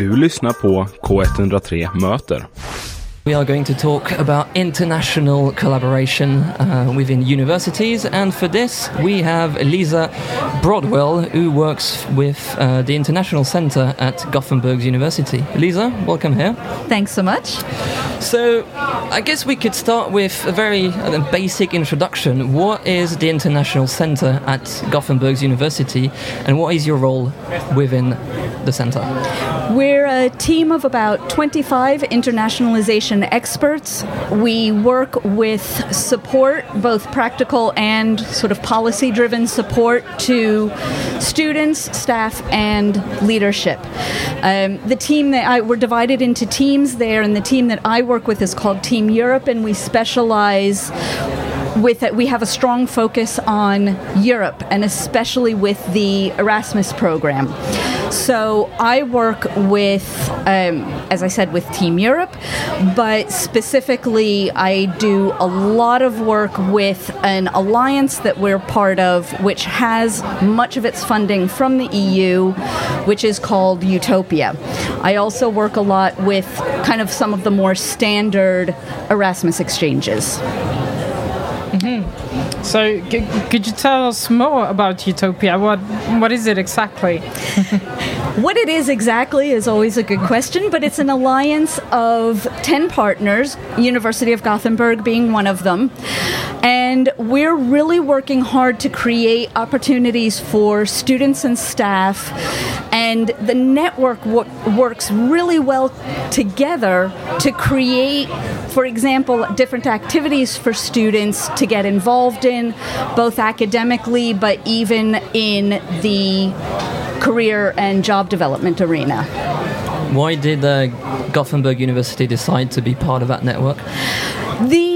Du lyssnar på K103 Möter. We are going to talk about international collaboration uh, within universities, and for this, we have Lisa Broadwell, who works with uh, the International Center at Gothenburg University. Lisa, welcome here. Thanks so much. So, I guess we could start with a very uh, basic introduction. What is the International Center at Gothenburg University, and what is your role within the center? We're a team of about 25 internationalization experts. We work with support, both practical and sort of policy driven support to students, staff, and leadership. Um, the team that I, we're divided into teams there, and the team that I work with is called Team Europe, and we specialize with it, we have a strong focus on Europe and especially with the Erasmus program. So I work with, um, as I said, with Team Europe, but specifically, I do a lot of work with an alliance that we're part of, which has much of its funding from the EU, which is called Eutopia. I also work a lot with kind of some of the more standard Erasmus exchanges. So, c- could you tell us more about Eutopia? What what is it exactly? What it is exactly is always a good question, but it's an alliance of 10 partners, University of Gothenburg being one of them. And we're really working hard to create opportunities for students and staff. And the network wo- works really well together to create, for example, different activities for students to get involved in, both academically but even in the career and job development arena. Why did uh, Gothenburg University decide to be part of that network? The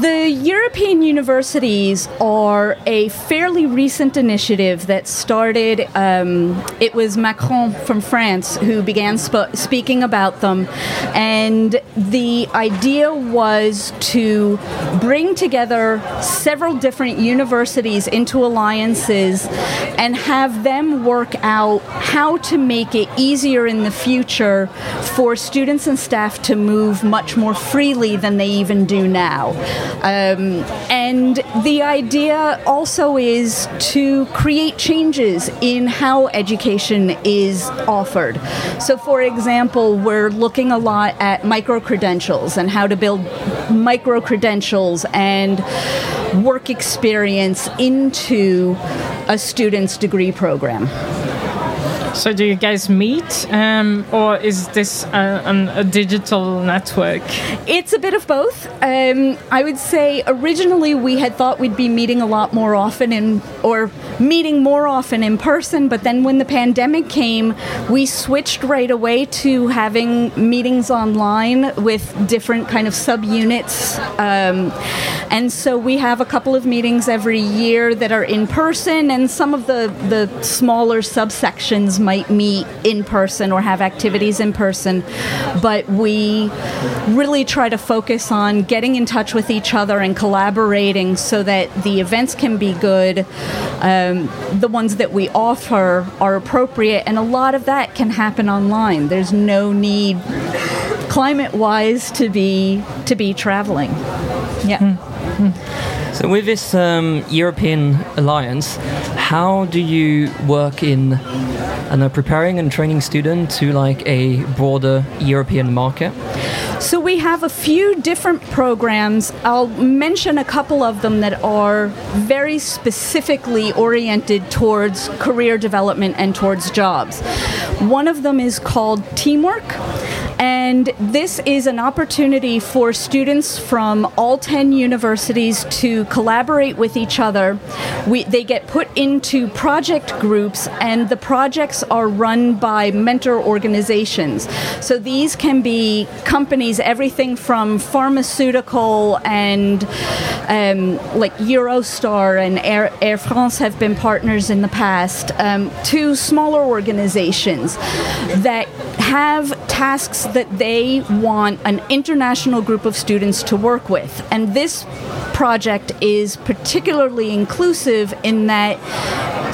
the European universities are a fairly recent initiative that started. Um, it was Macron from France who began sp- speaking about them, and the idea was to bring together several different universities into alliances and have them work out how to make it easier in the future for students and staff to move much more freely than they even do now. Um, and the idea also is to create changes in how education is offered. So, for example, we're looking a lot at micro credentials and how to build micro credentials and work experience into a student's degree program. So, do you guys meet, um, or is this a, a digital network? It's a bit of both. Um, I would say originally we had thought we'd be meeting a lot more often in, or meeting more often in person, but then when the pandemic came, we switched right away to having meetings online with different kind of subunits. Um, and so we have a couple of meetings every year that are in person, and some of the, the smaller subsections might meet in person or have activities in person. But we really try to focus on getting in touch with each other and collaborating so that the events can be good. Um, the ones that we offer are appropriate, and a lot of that can happen online. There's no need climate wise to be to be traveling. Yeah. So, with this um, European alliance, how do you work in and uh, preparing and training students to like a broader European market? So we have a few different programs. I'll mention a couple of them that are very specifically oriented towards career development and towards jobs. One of them is called Teamwork. And this is an opportunity for students from all 10 universities to collaborate with each other. We, they get put into project groups, and the projects are run by mentor organizations. So these can be companies, everything from pharmaceutical and um, like Eurostar and Air, Air, France have been partners in the past, um, to smaller organizations that have tasks that they want an international group of students to work with. And this project is particularly inclusive in that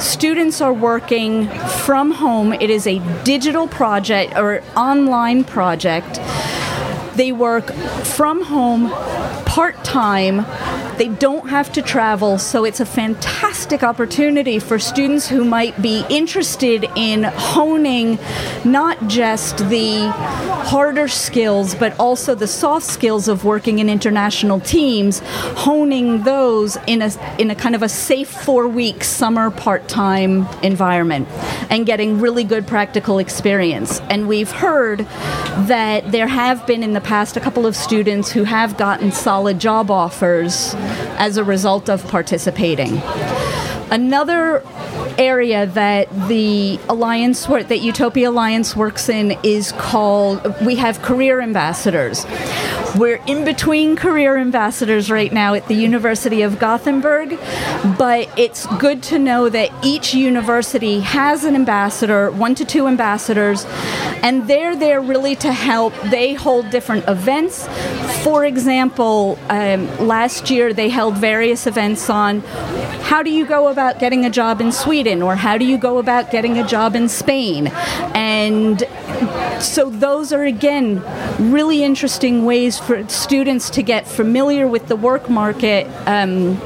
students are working from home. It is a digital project or online project. They work from home part time. They don't have to travel, so it's a fantastic opportunity for students who might be interested in honing not just the harder skills, but also the soft skills of working in international teams, honing those in a, in a kind of a safe four week summer part time environment and getting really good practical experience. And we've heard that there have been in the past a couple of students who have gotten solid job offers as a result of participating. Another area that the alliance that Eutopia Alliance works in is called we have career ambassadors. We're in between career ambassadors right now at the University of Gothenburg, but it's good to know that each university has an ambassador, one to two ambassadors, and they're there really to help. They hold different events. For example, um, last year they held various events on how do you go about getting a job in Sweden or how do you go about getting a job in Spain? And so those are again really interesting ways for students to get familiar with the work market. Um,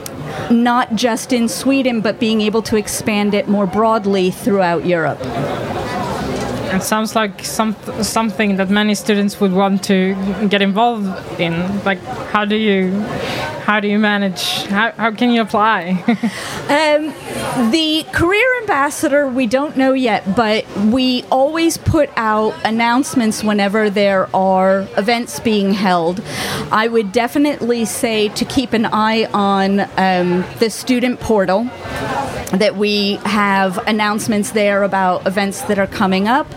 not just in Sweden, but being able to expand it more broadly throughout Europe. It sounds like some, something that many students would want to get involved in. Like, how do you how do you manage? How, how can you apply? um, the career ambassador, we don't know yet, but we always put out announcements whenever there are events being held. I would definitely say to keep an eye on um, the student portal that we have announcements there about events that are coming up.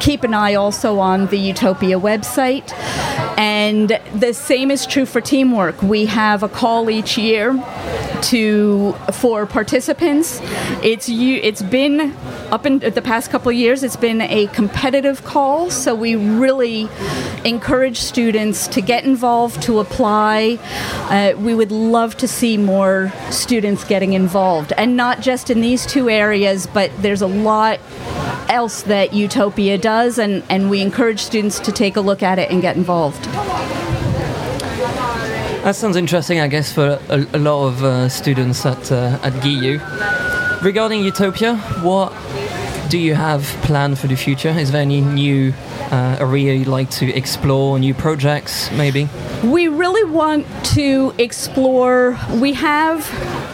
Keep an eye also on the Eutopia website. And the same is true for teamwork. We have a call each year to for participants. It's you. It's been up in the past couple of years. It's been a competitive call, so we really encourage students to get involved, to apply. Uh, we would love to see more students getting involved, and not just in these two areas, but there's a lot else that Eutopia does, and, and we encourage students to take a look at it and get involved. That sounds interesting, I guess, for a, a lot of uh, students at, uh, at GU. Regarding Eutopia, what do you have planned for the future? Is there any new uh, area you'd like to explore, new projects maybe? We really want to explore, we have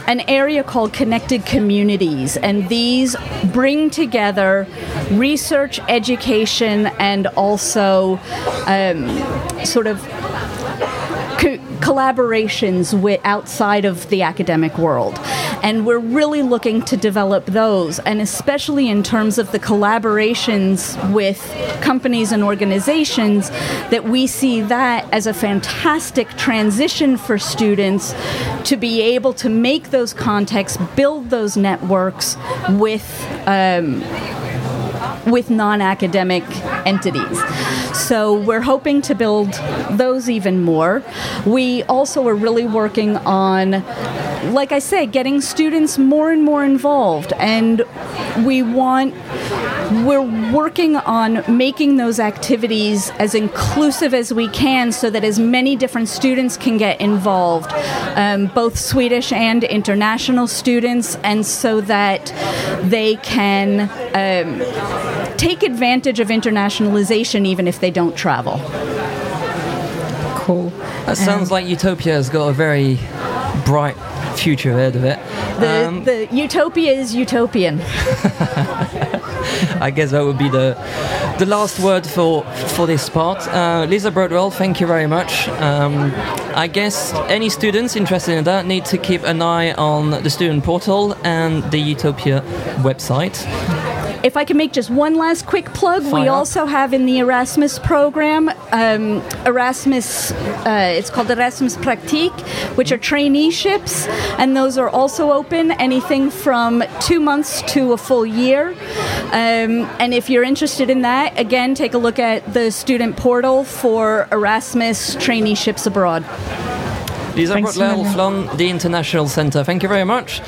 an area called Connected Communities, and these bring together research, education, and also um, sort of collaborations with outside of the academic world. And we're really looking to develop those, and especially in terms of the collaborations with companies and organizations, that we see that as a fantastic transition for students to be able to make those contacts, build those networks with. Um, with non academic entities. So we're hoping to build those even more. We also are really working on, like I say, getting students more and more involved. And we want we're working on making those activities as inclusive as we can so that as many different students can get involved, um, both Swedish and international students, and so that they can um, take advantage of internationalization even if they don't travel. Cool. That sounds um, like Eutopia has got a very bright future ahead of it. The, um, the utopia is utopian. I guess that would be the the last word for for this part. Uh, Lisa Broadwell, thank you very much. Um, I guess any students interested in that need to keep an eye on the student portal and the Eutopia website. If I can make just one last quick plug, Fire we also have in the Erasmus program um, Erasmus. Uh, it's called Erasmus Praktik, which are traineeships, and those are also open anything from two months to a full year. Um, and if you're interested in that, again, take a look at the student portal for Erasmus traineeships abroad. Lisa Broadwell from the International Centre, thank you very much.